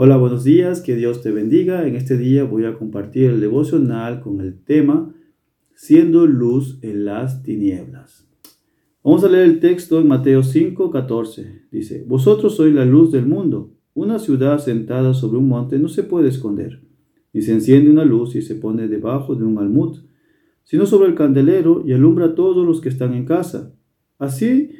Hola, buenos días, que Dios te bendiga. En este día voy a compartir el devocional con el tema Siendo luz en las tinieblas. Vamos a leer el texto en Mateo 5, 14. Dice, Vosotros sois la luz del mundo. Una ciudad sentada sobre un monte no se puede esconder, ni se enciende una luz y se pone debajo de un almud, sino sobre el candelero y alumbra a todos los que están en casa. Así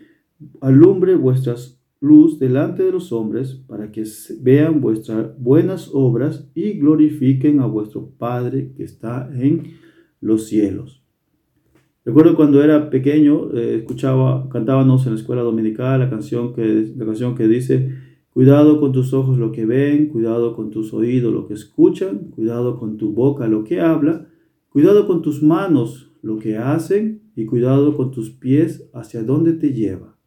alumbre vuestras luz delante de los hombres para que vean vuestras buenas obras y glorifiquen a vuestro Padre que está en los cielos. Recuerdo cuando era pequeño, eh, escuchaba, cantábamos en la escuela dominical la canción, que, la canción que dice, cuidado con tus ojos lo que ven, cuidado con tus oídos lo que escuchan, cuidado con tu boca lo que habla, cuidado con tus manos lo que hacen y cuidado con tus pies hacia dónde te lleva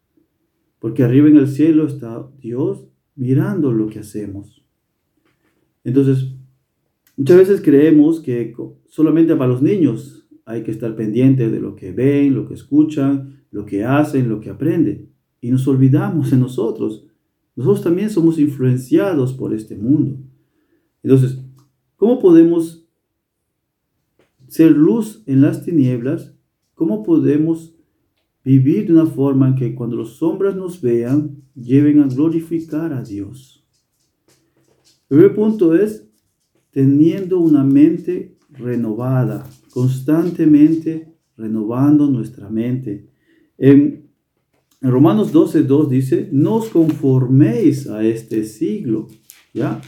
porque arriba en el cielo está Dios mirando lo que hacemos. Entonces, muchas veces creemos que solamente para los niños hay que estar pendientes de lo que ven, lo que escuchan, lo que hacen, lo que aprenden. Y nos olvidamos de nosotros. Nosotros también somos influenciados por este mundo. Entonces, ¿cómo podemos ser luz en las tinieblas? ¿Cómo podemos Vivir de una forma en que cuando los hombres nos vean, lleven a glorificar a Dios. El primer punto es teniendo una mente renovada, constantemente renovando nuestra mente. En, Romanos 12.2 dice, no os conforméis a este siglo, ¿ya?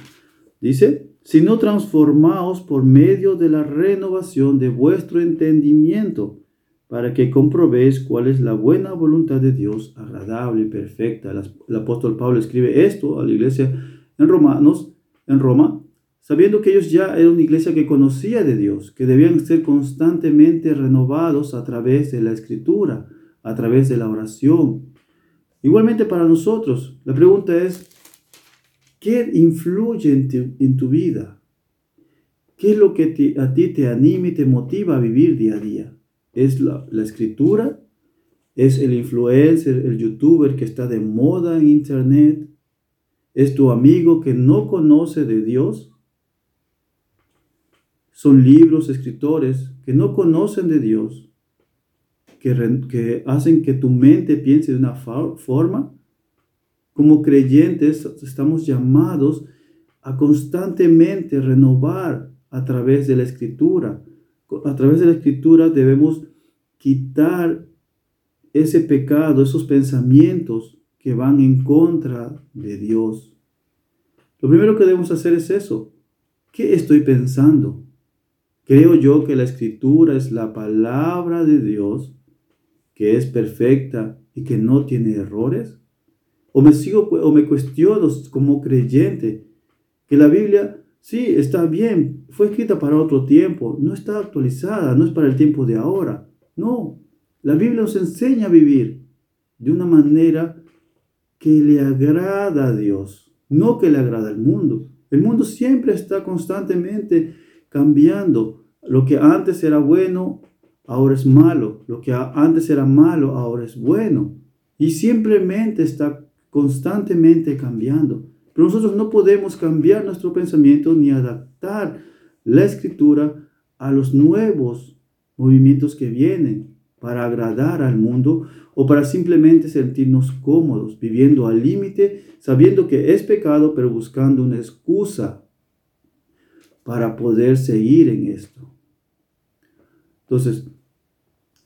Dice, sino transformaos por medio de la renovación de vuestro entendimiento para que comprobéis cuál es la buena voluntad de Dios, agradable perfecta. El apóstol Pablo escribe esto a la iglesia en Romanos, en Roma, sabiendo que ellos ya eran una iglesia que conocía de Dios, que debían ser constantemente renovados a través de la escritura, a través de la oración. Igualmente para nosotros, la pregunta es, ¿qué influye en tu, vida? ¿Qué es lo que a ti te anima y te motiva a vivir día a día? Es la, escritura, es el influencer, el youtuber que está de moda en internet, es tu amigo que no conoce de Dios. Son libros, escritores que no conocen de Dios, que, que hacen que tu mente piense de una forma. Como creyentes estamos llamados a constantemente renovar a través de la escritura, a través de la escritura debemos quitar ese pecado, esos pensamientos que van en contra de Dios. Lo primero que debemos hacer es eso. ¿Qué estoy pensando? Creo yo que la escritura es la palabra de Dios, que es perfecta y que no tiene errores. O me sigo o me cuestiono como creyente que la Biblia Sí, está bien, fue escrita para otro tiempo, no está actualizada, no es para el tiempo de ahora. No, la Biblia nos enseña a vivir de una manera que le agrada a Dios, no que le agrada al mundo. El mundo siempre está constantemente cambiando. Lo que antes era bueno, ahora es malo. Lo que antes era malo, ahora es bueno. Y simplemente está constantemente cambiando. Pero nosotros no podemos cambiar nuestro pensamiento ni adaptar la escritura a los nuevos movimientos que vienen para agradar al mundo o para simplemente sentirnos cómodos, viviendo al límite, sabiendo que es pecado, pero buscando una excusa para poder seguir en esto. Entonces,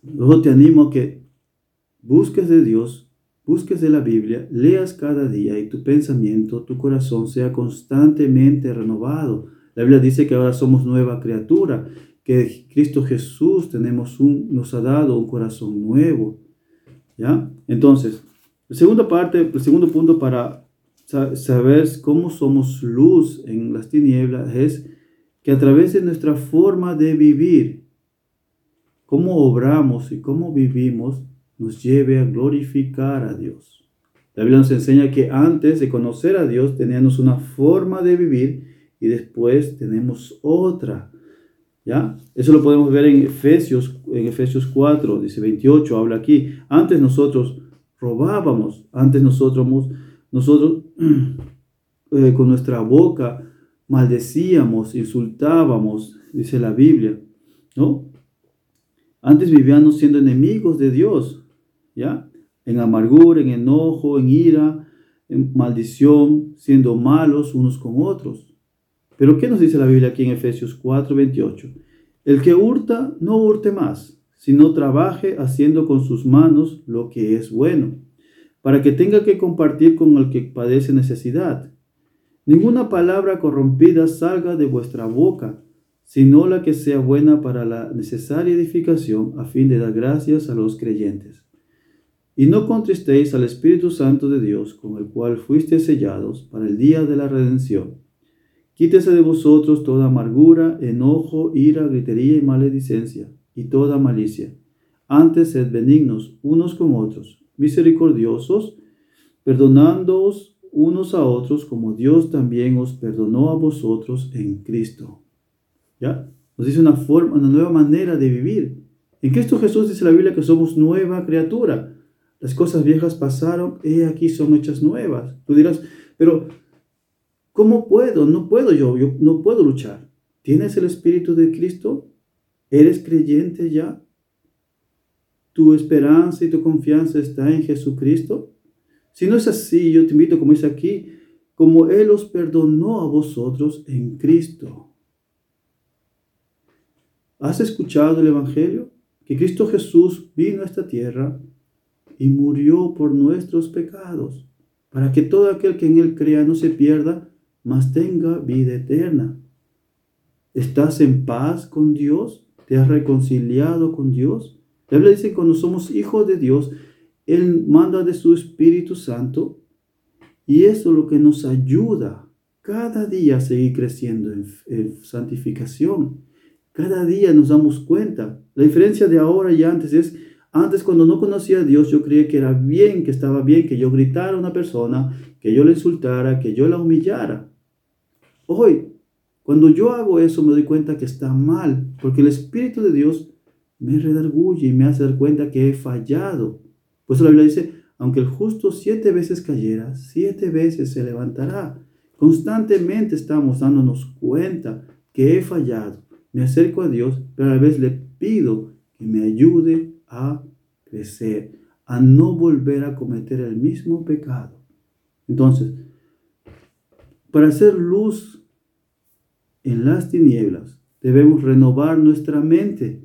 luego te animo a que busques de Dios busques de la Biblia, leas cada día y tu pensamiento, tu corazón sea constantemente renovado. La Biblia dice que ahora somos nueva criatura, que Cristo Jesús tenemos un, nos ha dado un corazón nuevo. ¿Ya? Entonces, segunda parte, el segundo punto para saber cómo somos luz en las tinieblas es que a través de nuestra forma de vivir, cómo obramos y cómo vivimos, nos lleve a glorificar a Dios. La Biblia nos enseña que antes de conocer a Dios teníamos una forma de vivir y después tenemos otra. ¿Ya? Eso lo podemos ver en Efesios, en Efesios 4, dice 28, habla aquí. Antes nosotros robábamos, antes nosotros, nosotros eh, con nuestra boca maldecíamos, insultábamos, dice la Biblia, ¿no? Antes vivíamos siendo enemigos de Dios, En amargura, en enojo, en ira, en maldición, siendo malos unos con otros. Pero ¿qué nos dice la Biblia aquí en Efesios 4, 28? El que hurta, no hurte más, sino trabaje haciendo con sus manos lo que es bueno, para que tenga que compartir con el que padece necesidad. Ninguna palabra corrompida salga de vuestra boca, sino la que sea buena para la necesaria edificación a fin de dar gracias a los creyentes. Y no contristéis al Espíritu Santo de Dios, con el cual fuisteis sellados para el día de la redención. Quítese de vosotros toda amargura, enojo, ira, gritería y maledicencia, y toda malicia. Antes sed benignos unos con otros, misericordiosos, perdonándoos unos a otros como Dios también os perdonó a vosotros en Cristo. ¿Ya? Nos dice una forma, una nueva manera de vivir. En Cristo Jesús dice la Biblia que somos nueva criatura. Las cosas viejas pasaron, y aquí son hechas nuevas. Tú dirás, pero ¿cómo puedo? No puedo yo, yo no puedo luchar. ¿Tienes el Espíritu de Cristo? ¿Eres creyente ya? ¿Tu esperanza y tu confianza está en Jesucristo? Si no es así, yo te invito, como dice aquí, como Él os perdonó a vosotros en Cristo. ¿Has escuchado el Evangelio? Que Cristo Jesús vino a esta tierra y murió por nuestros pecados, para que todo aquel que en Él crea no se pierda, mas tenga vida eterna. ¿Estás en paz con Dios? ¿Te has reconciliado con Dios? La Biblia dice cuando somos hijos de Dios, él manda de su Espíritu Santo y eso es lo que nos ayuda cada día a seguir creciendo en, santificación. Cada día nos damos cuenta. La diferencia de ahora y antes es, antes cuando no conocía a Dios, yo creía que era bien, que estaba bien, que yo gritara a una persona, que yo le insultara, que yo la humillara. Hoy, cuando yo hago eso, me doy cuenta que está mal, porque el Espíritu de Dios me redarguye y me hace dar cuenta que he fallado. Por eso la Biblia dice, aunque el justo siete veces cayera, siete veces se levantará. Constantemente estamos dándonos cuenta que he fallado. Me acerco a Dios, pero a la vez le pido que me ayude a crecer, a no volver a cometer el mismo pecado. Entonces, para hacer luz en las tinieblas, debemos renovar nuestra mente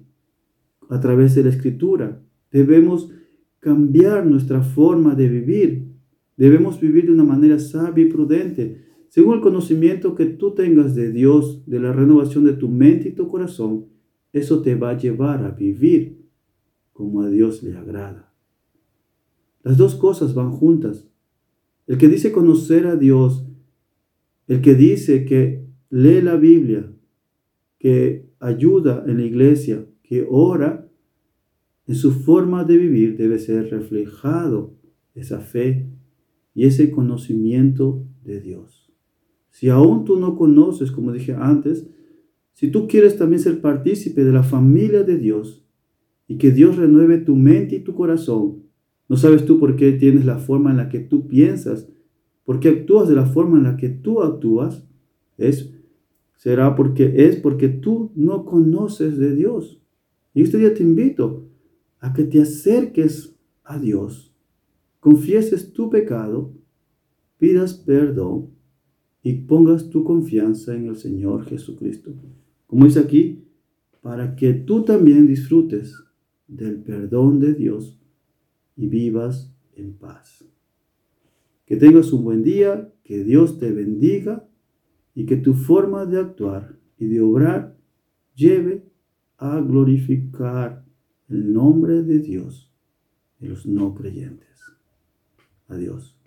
a través de la escritura. Debemos cambiar nuestra forma de vivir. Debemos vivir de una manera sabia y prudente, según el conocimiento que tú tengas de Dios, de la renovación de tu mente y tu corazón. Eso te va a llevar a vivir como a Dios le agrada. Las dos cosas van juntas. El que dice conocer a Dios, el que dice que lee la Biblia, que ayuda en la iglesia, que ora, en su forma de vivir debe ser reflejado esa fe y ese conocimiento de Dios. Si aún tú no conoces, como dije antes, si tú quieres también ser partícipe de la familia de Dios y que Dios renueve tu mente y tu corazón, no sabes tú por qué tienes la forma en la que tú piensas, por qué actúas de la forma en la que tú actúas, es será porque es porque tú no conoces de Dios. Y este día te invito a que te acerques a Dios, confieses tu pecado, pidas perdón y pongas tu confianza en el Señor Jesucristo. Como dice aquí, para que tú también disfrutes del perdón de Dios y vivas en paz. Que tengas un buen día, que Dios te bendiga y que tu forma de actuar y de obrar lleve a glorificar el nombre de Dios de los no creyentes. Adiós.